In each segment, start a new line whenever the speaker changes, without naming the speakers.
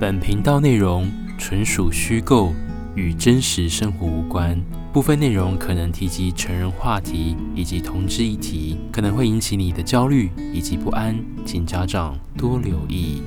本频道内容纯属虚构，与真实生活无关。部分内容可能提及成人话题以及同志议题，可能会引起你的焦虑以及不安，请家长多留意。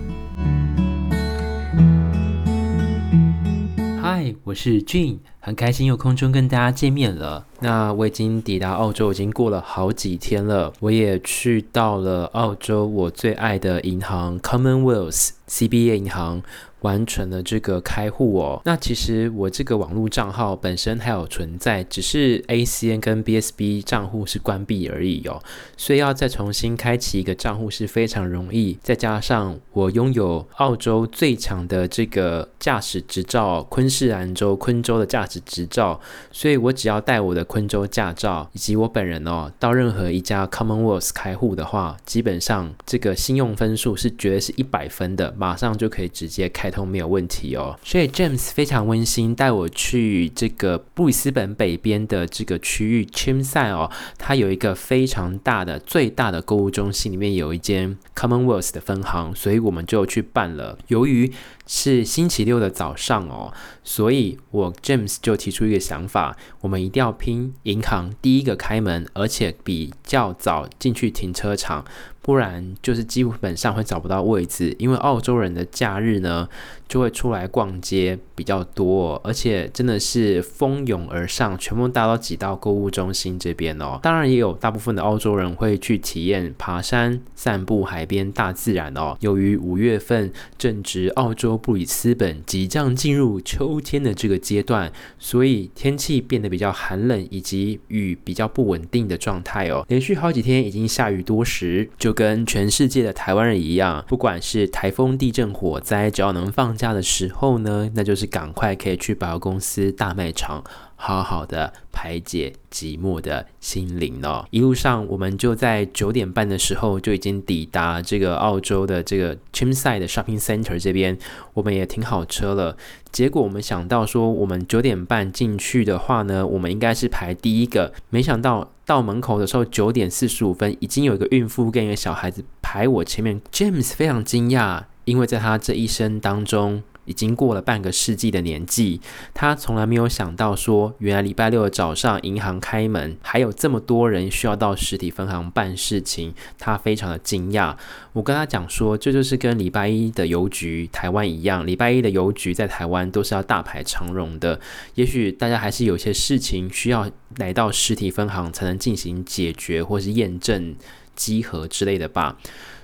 我是 Gene，很开心又空中跟大家见面了。那我已经抵达澳洲，已经过了好几天了。我也去到了澳洲我最爱的银行 Commonwealth CBA 银行。完成了这个开户哦。那其实我这个网络账号本身还有存在，只是 ACN 跟 BSB 账户是关闭而已哦。所以要再重新开启一个账户是非常容易。再加上我拥有澳洲最强的这个驾驶执照，昆士兰州昆州的驾驶执照，所以我只要带我的昆州驾照以及我本人哦，到任何一家 Commonwealth 开户的话，基本上这个信用分数是绝对是一百分的，马上就可以直接开。开通没有问题哦，所以 James 非常温馨，带我去这个布里斯本北边的这个区域 Chermside 哦，它有一个非常大的、最大的购物中心，里面有一间 Commonwealth 的分行，所以我们就去办了。由于是星期六的早上哦，所以我 James 就提出一个想法，我们一定要拼银行第一个开门，而且比较早进去停车场。不然就是基本上会找不到位置，因为澳洲人的假日呢就会出来逛街比较多，而且真的是蜂拥而上，全部大都挤到购物中心这边哦。当然也有大部分的澳洲人会去体验爬山、散步、海边、大自然哦。由于五月份正值澳洲布里斯本即将进入秋天的这个阶段，所以天气变得比较寒冷，以及雨比较不稳定的状态哦。连续好几天已经下雨多时，就跟全世界的台湾人一样，不管是台风、地震、火灾，只要能放假的时候呢，那就是赶快可以去百货公司、大卖场，好好的排解寂寞的心灵哦。一路上，我们就在九点半的时候就已经抵达这个澳洲的这个 Chermside Shopping Center 这边，我们也停好车了。结果我们想到说，我们九点半进去的话呢，我们应该是排第一个，没想到。到门口的时候，九点四十五分，已经有一个孕妇跟一个小孩子排我前面。James 非常惊讶，因为在他这一生当中，已经过了半个世纪的年纪，他从来没有想到说，原来礼拜六的早上银行开门，还有这么多人需要到实体分行办事情，他非常的惊讶。我跟他讲说，这就是跟礼拜一的邮局台湾一样，礼拜一的邮局在台湾都是要大排长龙的。也许大家还是有些事情需要来到实体分行才能进行解决，或是验证、稽核之类的吧。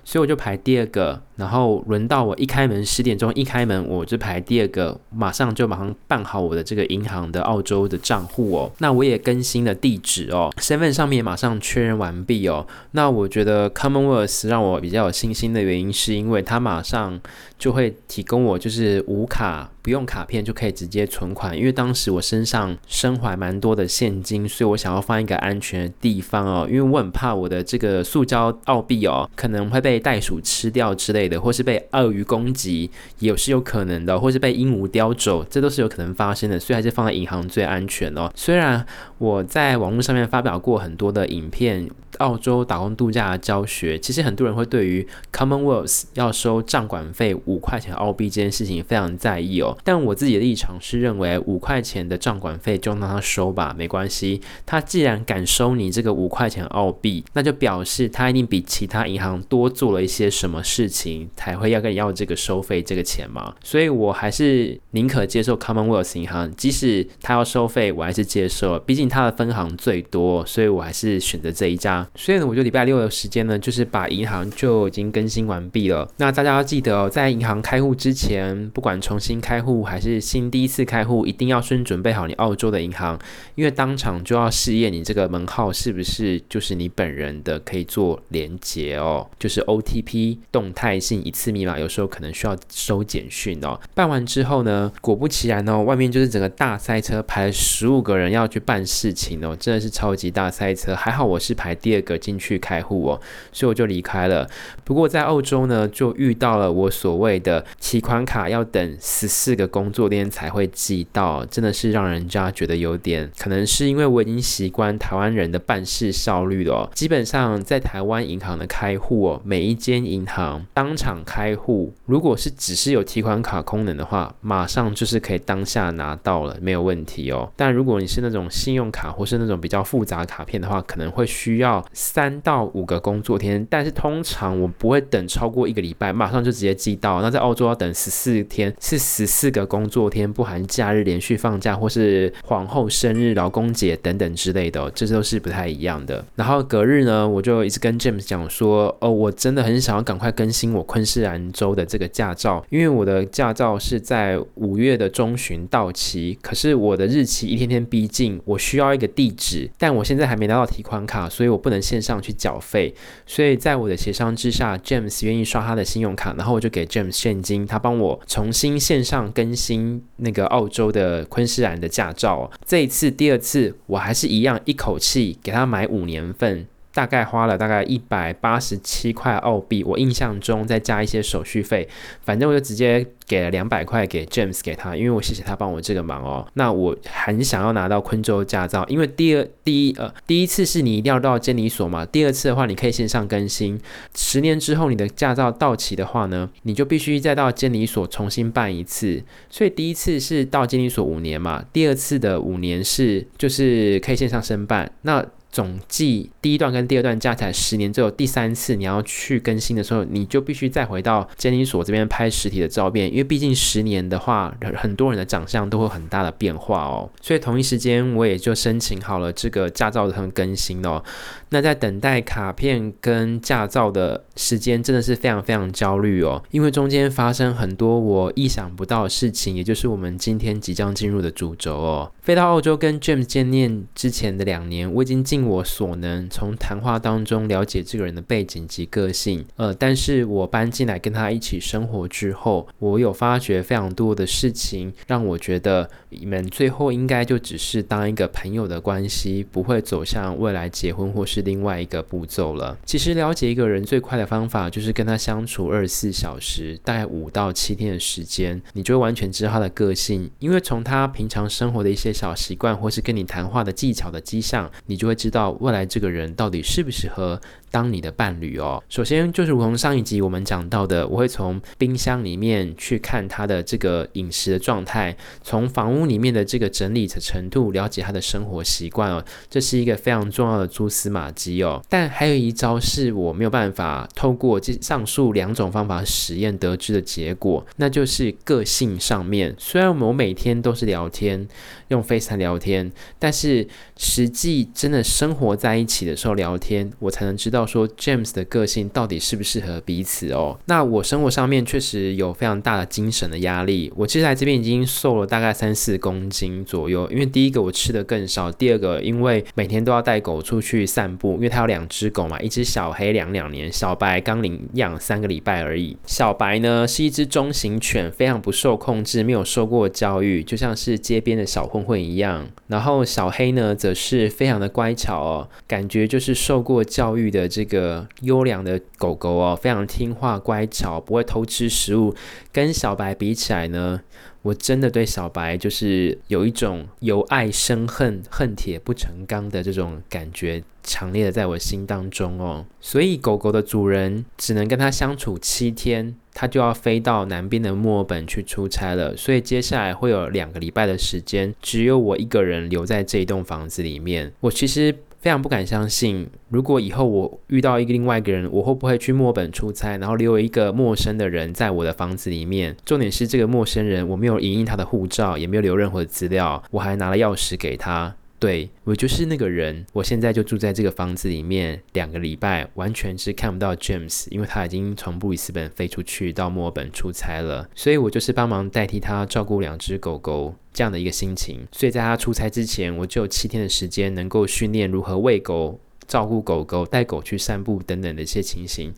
所以我就排第二个，然后轮到我一开门，十点钟一开门，我就排第二个，马上就马上办好我的这个银行的澳洲的账户哦。那我也更新了地址哦，身份上面也马上确认完毕哦。那我觉得 Commonwealth 让我比较有信心的原因，是因为它马上就会提供我就是无卡。不用卡片就可以直接存款，因为当时我身上身怀蛮多的现金，所以我想要放一个安全的地方哦，因为我很怕我的这个塑胶澳币哦可能会被袋鼠吃掉之类的，或是被鳄鱼攻击也是有可能的，或是被鹦鹉叼走，这都是有可能发生的，所以还是放在银行最安全哦。虽然我在网络上面发表过很多的影片，澳洲打工度假的教学，其实很多人会对于 Commonwealth 要收账管费五块钱澳币这件事情非常在意哦。但我自己的立场是认为五块钱的账管费就让他收吧，没关系。他既然敢收你这个五块钱澳币，那就表示他一定比其他银行多做了一些什么事情，才会要跟你要这个收费这个钱嘛。所以我还是宁可接受 Commonwealth 银行，即使他要收费，我还是接受。毕竟他的分行最多，所以我还是选择这一家。所以呢，我就礼拜六的时间呢，就是把银行就已经更新完毕了。那大家要记得哦，在银行开户之前，不管重新开户还是新第一次开户，一定要先准备好你澳洲的银行，因为当场就要试验你这个门号是不是就是你本人的，可以做连结哦，就是 OTP 动态性一次密码，有时候可能需要收简讯哦。办完之后呢，果不其然哦，外面就是整个大塞车，排了十五个人要去办事情哦，真的是超级大塞车。还好我是排第第二个进去开户哦，所以我就离开了。不过在澳洲呢，就遇到了我所谓的提款卡要等十四个工作天才会寄到，真的是让人家觉得有点，可能是因为我已经习惯台湾人的办事效率了。基本上在台湾银行的开户哦，每一间银行当场开户，如果是只是有提款卡功能的话，马上就是可以当下拿到了，没有问题哦。但如果你是那种信用卡或是那种比较复杂卡片的话，可能会需要三到五个工作天。但是通常我不会等超过一个礼拜，马上就直接寄到。那在澳洲要等十四天，是十四个工作天，不含假日、连续放假或是皇后生日、劳工节等等之类的，这都是不太一样的。然后隔日呢，我就一直跟 James 讲说，哦，我真的很想要赶快更新我昆士兰州的这个驾照，因为我的驾照是在五月的中旬到期，可是我的日期一天天逼近，我需要一个地址，但我现在还没拿到提款卡，所以我不能能线上去缴费。所以在我的协商之下，James 愿意刷他的信用卡，然后我就给 James 现金，他帮我重新线上更新那个澳洲的昆士兰的驾照。这一次第二次，我还是一样一口气给他买五年份。大概花了大概一百八十七块澳币，我印象中再加一些手续费，反正我就直接给了两百块给 James 给他，因为我谢谢他帮我这个忙哦。那我很想要拿到昆州驾照，因为第二第一呃第一次是你一定要到监理所嘛，第二次的话你可以线上更新，十年之后你的驾照到期的话呢，你就必须再到监理所重新办一次。所以第一次是到监理所五年嘛，第二次的五年是就是可以线上申办。那总计第一段跟第二段加起来十年之后，第三次你要去更新的时候，你就必须再回到监理所这边拍实体的照片，因为毕竟十年的话，很多人的长相都会很大的变化哦。所以同一时间我也就申请好了这个驾照的更新哦。那在等待卡片跟驾照的时间真的是非常非常焦虑哦，因为中间发生很多我意想不到的事情，也就是我们今天即将进入的主轴哦。飞到澳洲跟 James 见面之前的两年，我已经尽我所能从谈话当中了解这个人的背景及个性。呃，但是我搬进来跟他一起生活之后，我有发觉非常多的事情，让我觉得你们最后应该就只是当一个朋友的关系，不会走向未来结婚或是。另外一个步骤了。其实了解一个人最快的方法，就是跟他相处二十四小时，大概五到七天的时间，你就会完全知道他的个性。因为从他平常生活的一些小习惯，或是跟你谈话的技巧的迹象，你就会知道未来这个人到底适不适合当你的伴侣哦。首先就是如同上一集我们讲到的，我会从冰箱里面去看他的这个饮食的状态，从房屋里面的这个整理的程度，了解他的生活习惯哦。这是一个非常重要的蛛丝马迹哦，但还有一招是我没有办法透过这上述两种方法实验得知的结果，那就是个性上面。虽然我们每天都是聊天，用 FaceTime 聊天，但是实际真的生活在一起的时候聊天，我才能知道说 James 的个性到底适不适合彼此哦。那我生活上面确实有非常大的精神的压力，我其实来这边已经瘦了大概三四公斤左右，因为第一个我吃的更少，第二个因为每天都要带狗出去散步。因为他有两只狗嘛，一只小黑两两年，小白刚领养三个礼拜而已。小白呢是一只中型犬，非常不受控制，没有受过教育，就像是街边的小混混一样。然后小黑呢则是非常的乖巧哦，感觉就是受过教育的这个优良的狗狗哦，非常听话乖巧，不会偷吃食物。跟小白比起来呢，我真的对小白就是有一种由爱生恨、恨铁不成钢的这种感觉，强烈的在我心当中哦。所以狗狗的主人只能跟它相处七天，它就要飞到南边的墨尔本去出差了。所以接下来会有两个礼拜的时间，只有我一个人留在这一栋房子里面。我其实。非常不敢相信，如果以后我遇到一个另外一个人，我会不会去墨本出差，然后留一个陌生的人在我的房子里面？重点是这个陌生人，我没有影印他的护照，也没有留任何资料，我还拿了钥匙给他。对，我就是那个人，我现在就住在这个房子里面两个礼拜，完全是看不到 James，因为他已经从布里斯本飞出去到墨尔本出差了，所以我就是帮忙代替他照顾两只狗狗这样的一个心情。所以在他出差之前，我就有七天的时间能够训练如何喂狗。照顾狗狗、带狗去散步等等的一些情形。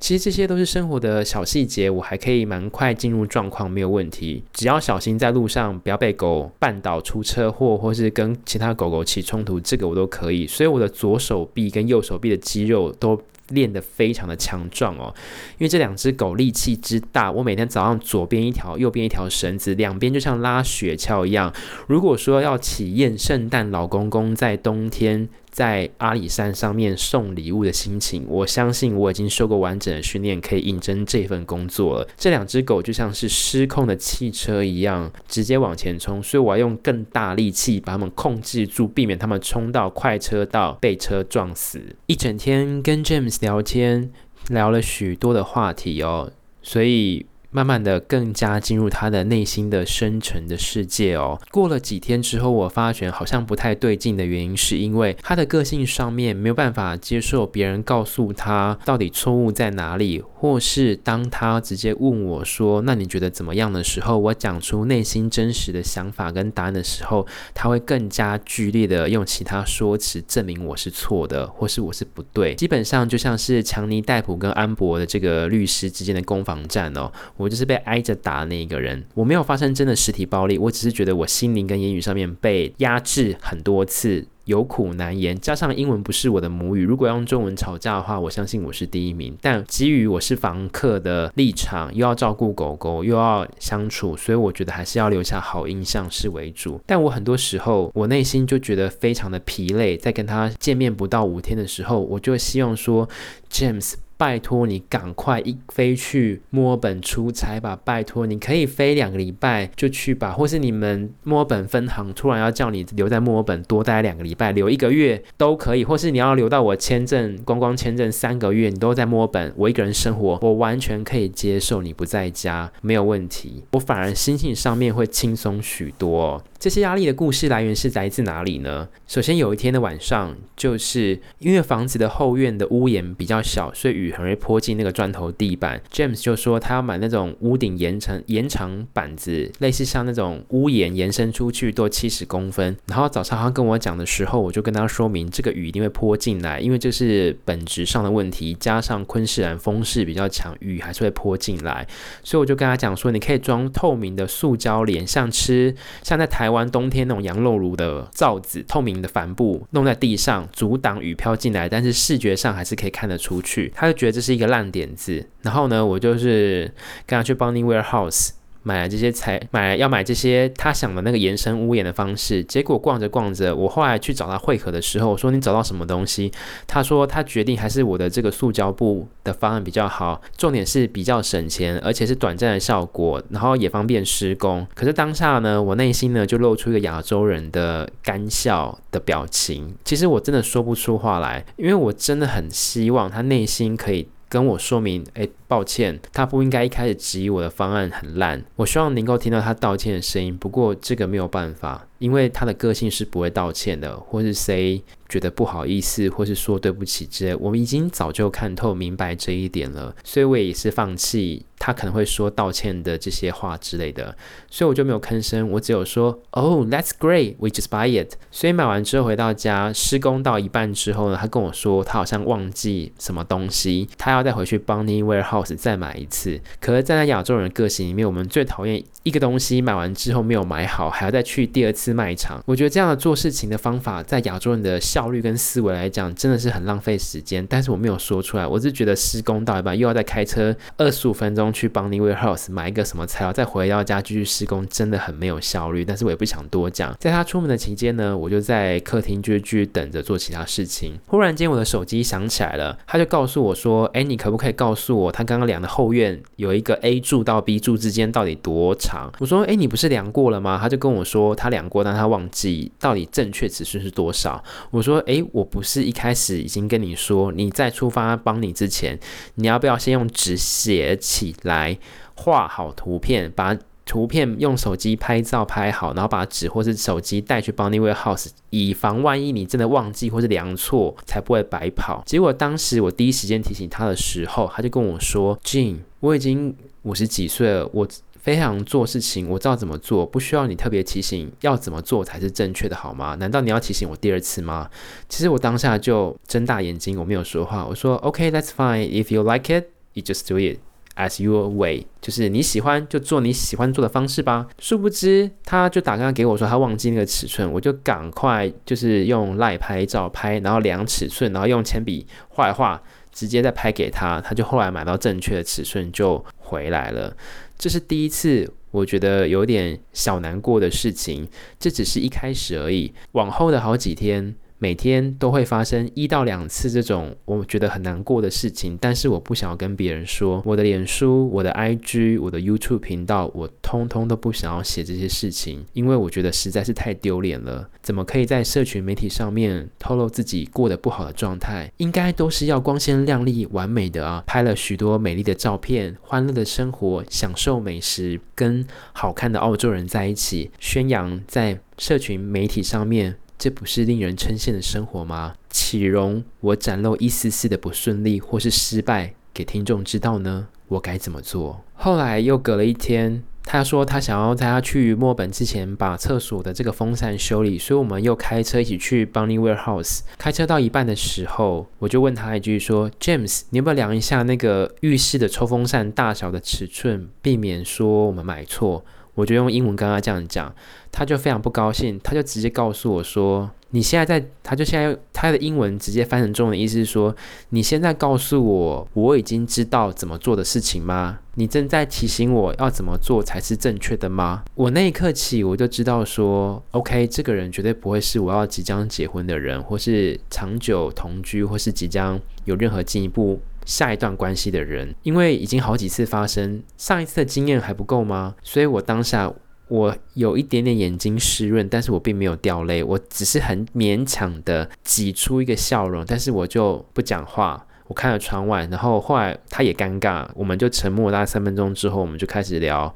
其实这些都是生活的小细节，我还可以蛮快进入状况，没有问题。只要小心在路上不要被狗绊倒、出车祸，或是跟其他狗狗起冲突，这个我都可以。所以我的左手臂跟右手臂的肌肉都练得非常的强壮哦。因为这两只狗力气之大，我每天早上左边一条，右边一条绳子，两边就像拉雪橇一样。如果说要体验圣诞老公公在冬天，在阿里山上面送礼物的心情，我相信我已经受过完整的训练，可以应征这份工作了。这两只狗就像是失控的汽车一样，直接往前冲，所以我要用更大力气把它们控制住，避免它们冲到快车道被车撞死。一整天跟 James 聊天，聊了许多的话题哦，所以。慢慢的，更加进入他的内心的深沉的世界哦。过了几天之后，我发觉好像不太对劲的原因，是因为他的个性上面没有办法接受别人告诉他到底错误在哪里，或是当他直接问我说：“那你觉得怎么样？”的时候，我讲出内心真实的想法跟答案的时候，他会更加剧烈的用其他说辞证明我是错的，或是我是不对。基本上就像是强尼戴普跟安博的这个律师之间的攻防战哦。我就是被挨着打的那一个人，我没有发生真的实体暴力，我只是觉得我心灵跟言语上面被压制很多次，有苦难言。加上英文不是我的母语，如果要用中文吵架的话，我相信我是第一名。但基于我是房客的立场，又要照顾狗狗，又要相处，所以我觉得还是要留下好印象是为主。但我很多时候，我内心就觉得非常的疲累，在跟他见面不到五天的时候，我就希望说，James。拜托你赶快一飞去墨尔本出差吧！拜托你可以飞两个礼拜就去吧，或是你们墨尔本分行突然要叫你留在墨尔本多待两个礼拜，留一个月都可以，或是你要留到我签证观光签证三个月，你都在墨尔本，我一个人生活，我完全可以接受你不在家，没有问题，我反而心情上面会轻松许多。这些压力的故事来源是来自哪里呢？首先有一天的晚上，就是因为房子的后院的屋檐比较小，所以雨很容易泼进那个砖头地板。James 就说他要买那种屋顶延长延长板子，类似像那种屋檐延伸出去多七十公分。然后早上他跟我讲的时候，我就跟他说明这个雨一定会泼进来，因为这是本质上的问题，加上昆士兰风势比较强，雨还是会泼进来。所以我就跟他讲说，你可以装透明的塑胶帘，像吃像在台。台湾冬天那种羊肉炉的罩子，透明的帆布弄在地上，阻挡雨飘进来，但是视觉上还是可以看得出去。他就觉得这是一个烂点子。然后呢，我就是跟他去 Bunny Warehouse。买了这些材，买了要买这些他想的那个延伸屋檐的方式，结果逛着逛着，我后来去找他会合的时候，我说你找到什么东西？他说他决定还是我的这个塑胶布的方案比较好，重点是比较省钱，而且是短暂的效果，然后也方便施工。可是当下呢，我内心呢就露出一个亚洲人的干笑的表情。其实我真的说不出话来，因为我真的很希望他内心可以跟我说明，哎。抱歉，他不应该一开始质疑我的方案很烂。我希望能够听到他道歉的声音，不过这个没有办法，因为他的个性是不会道歉的，或是 say 觉得不好意思，或是说对不起之类。我们已经早就看透明白这一点了，所以我也是放弃他可能会说道歉的这些话之类的，所以我就没有吭声，我只有说，Oh, that's great, we just buy it。所以买完之后回到家，施工到一半之后呢，他跟我说他好像忘记什么东西，他要再回去 Bunny Warehouse。再买一次，可是，在亚洲人的个性里面，我们最讨厌一个东西买完之后没有买好，还要再去第二次卖场。我觉得这样的做事情的方法，在亚洲人的效效率跟思维来讲，真的是很浪费时间。但是我没有说出来，我是觉得施工到一半又要再开车二十五分钟去帮那位 house 买一个什么材料，再回到家继续施工，真的很没有效率。但是我也不想多讲。在他出门的期间呢，我就在客厅就继续等着做其他事情。忽然间，我的手机响起来了，他就告诉我说：“哎，你可不可以告诉我他？”刚刚量的后院有一个 A 柱到 B 柱之间到底多长？我说，诶，你不是量过了吗？他就跟我说他量过，但他忘记到底正确尺寸是多少。我说，说诶，我不是一开始已经跟你说，你在出发帮你之前，你要不要先用纸写起来，画好图片，把。图片用手机拍照拍好，然后把纸或是手机带去帮那位 house，以防万一你真的忘记或是量错，才不会白跑。结果当时我第一时间提醒他的时候，他就跟我说：“Jean，我已经五十几岁了，我非常做事情，我知道怎么做，不需要你特别提醒要怎么做才是正确的，好吗？难道你要提醒我第二次吗？其实我当下就睁大眼睛，我没有说话。我说：“OK，that's fine. If you like it, you just do it as your way。”就是你喜欢就做你喜欢做的方式吧。殊不知，他就打电话给我说他忘记那个尺寸，我就赶快就是用赖拍照拍，然后量尺寸，然后用铅笔画一画，直接再拍给他。他就后来买到正确的尺寸就回来了。这是第一次，我觉得有点小难过的事情。这只是一开始而已，往后的好几天。每天都会发生一到两次这种我觉得很难过的事情，但是我不想要跟别人说。我的脸书、我的 IG、我的 YouTube 频道，我通通都不想要写这些事情，因为我觉得实在是太丢脸了。怎么可以在社群媒体上面透露自己过得不好的状态？应该都是要光鲜亮丽、完美的啊！拍了许多美丽的照片，欢乐的生活，享受美食，跟好看的澳洲人在一起，宣扬在社群媒体上面。这不是令人称羡的生活吗？岂容我展露一丝丝的不顺利或是失败给听众知道呢？我该怎么做？后来又隔了一天，他说他想要在他去墨本之前把厕所的这个风扇修理，所以我们又开车一起去 Bunnings Warehouse。开车到一半的时候，我就问他一句说：“James，你要不要量一下那个浴室的抽风扇大小的尺寸，避免说我们买错？”我就用英文跟他这样讲，他就非常不高兴，他就直接告诉我说：“你现在在，他就现在他的英文直接翻成中文，意思是说，你现在告诉我我已经知道怎么做的事情吗？你正在提醒我要怎么做才是正确的吗？”我那一刻起我就知道说，OK，这个人绝对不会是我要即将结婚的人，或是长久同居，或是即将有任何进一步。下一段关系的人，因为已经好几次发生，上一次的经验还不够吗？所以我当下我有一点点眼睛湿润，但是我并没有掉泪，我只是很勉强的挤出一个笑容，但是我就不讲话，我看了窗外，然后后来他也尴尬，我们就沉默大概三分钟之后，我们就开始聊。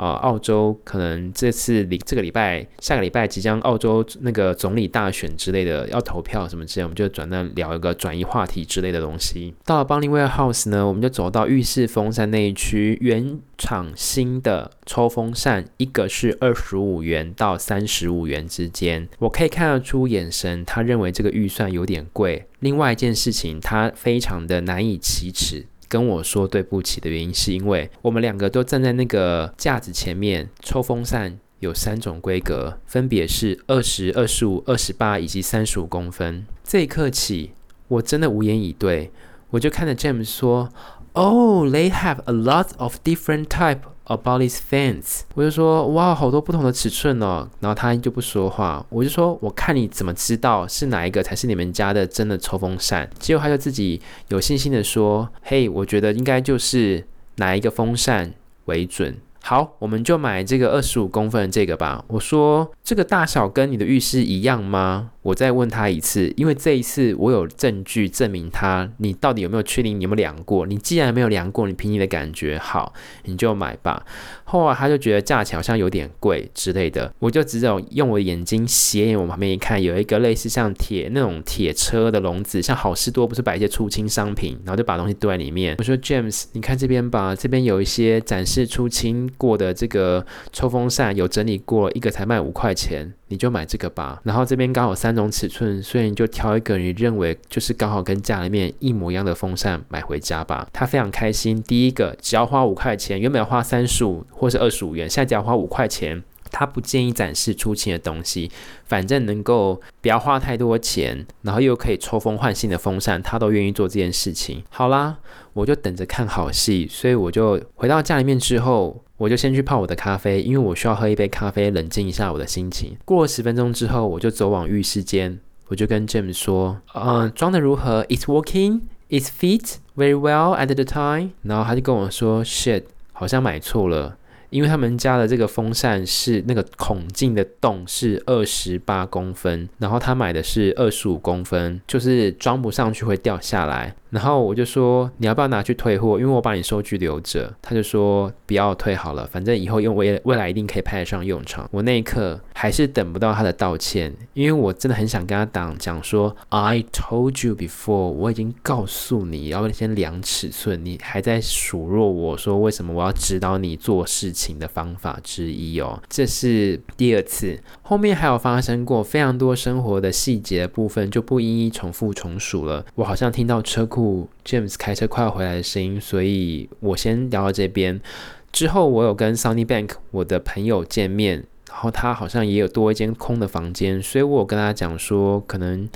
呃，澳洲可能这次礼这个礼拜、下个礼拜即将澳洲那个总理大选之类的要投票什么之类，我们就转那聊一个转移话题之类的东西。到了 Bonnyware House 呢，我们就走到浴室风扇那一区，原厂新的抽风扇一个是二十五元到三十五元之间，我可以看得出眼神，他认为这个预算有点贵。另外一件事情，他非常的难以启齿。跟我说对不起的原因，是因为我们两个都站在那个架子前面。抽风扇有三种规格，分别是二十二十五、二十八以及三十五公分。这一刻起，我真的无言以对。我就看着 James 说：“Oh, they have a lot of different type。” About this fans，我就说哇，好多不同的尺寸哦。然后他就不说话，我就说我看你怎么知道是哪一个才是你们家的真的抽风扇？结果他就自己有信心的说：“嘿，我觉得应该就是哪一个风扇为准。”好，我们就买这个二十五公分的这个吧。我说这个大小跟你的浴室一样吗？我再问他一次，因为这一次我有证据证明他，你到底有没有确定你有没有量过？你既然没有量过，你凭你的感觉，好，你就买吧。后来他就觉得价钱好像有点贵之类的，我就只有用我的眼睛斜眼往旁边一看，有一个类似像铁那种铁车的笼子，像好市多不是摆一些出清商品，然后就把东西堆在里面。我说 James，你看这边吧，这边有一些展示出清过的这个抽风扇，有整理过，一个才卖五块钱，你就买这个吧。然后这边刚好三种尺寸，所以你就挑一个你认为就是刚好跟家里面一模一样的风扇买回家吧。他非常开心，第一个只要花五块钱，原本要花三十五。或是二十五元，现在只要花五块钱。他不建议展示出钱的东西，反正能够不要花太多钱，然后又可以抽风换新的风扇，他都愿意做这件事情。好啦，我就等着看好戏。所以我就回到家里面之后，我就先去泡我的咖啡，因为我需要喝一杯咖啡，冷静一下我的心情。过了十分钟之后，我就走往浴室间，我就跟 James 说：“嗯，装的如何？It's working, it's fit very well at the time。”然后他就跟我说：“Shit，好像买错了。”因为他们家的这个风扇是那个孔径的洞是二十八公分，然后他买的是二十五公分，就是装不上去会掉下来。然后我就说，你要不要拿去退货？因为我把你收据留着。他就说不要退好了，反正以后用未未来一定可以派得上用场。我那一刻还是等不到他的道歉，因为我真的很想跟他讲讲说，I told you before，我已经告诉你要先量尺寸，你还在数落我说为什么我要指导你做事情的方法之一哦，这是第二次，后面还有发生过非常多生活的细节部分，就不一一重复重述了。我好像听到车库 James 开车快要回来的声音，所以我先聊到这边。之后我有跟 Sunny Bank 我的朋友见面，然后他好像也有多一间空的房间，所以我有跟他讲说可能。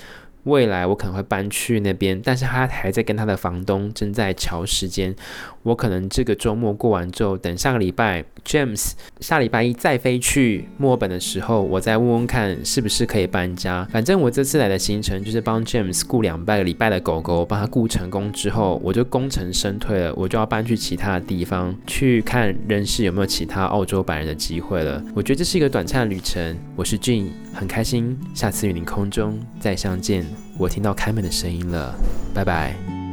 未来我可能会搬去那边，但是他还在跟他的房东正在瞧时间。我可能这个周末过完之后，等下个礼拜 James 下礼拜一再飞去墨尔本的时候，我再问问看是不是可以搬家。反正我这次来的行程就是帮 James 顾两个礼拜的狗狗，帮他顾成功之后，我就功成身退了，我就要搬去其他的地方去看人世有没有其他澳洲白人的机会了。我觉得这是一个短暂的旅程。我是俊很开心下次与您空中再相见。我听到开门的声音了，拜拜。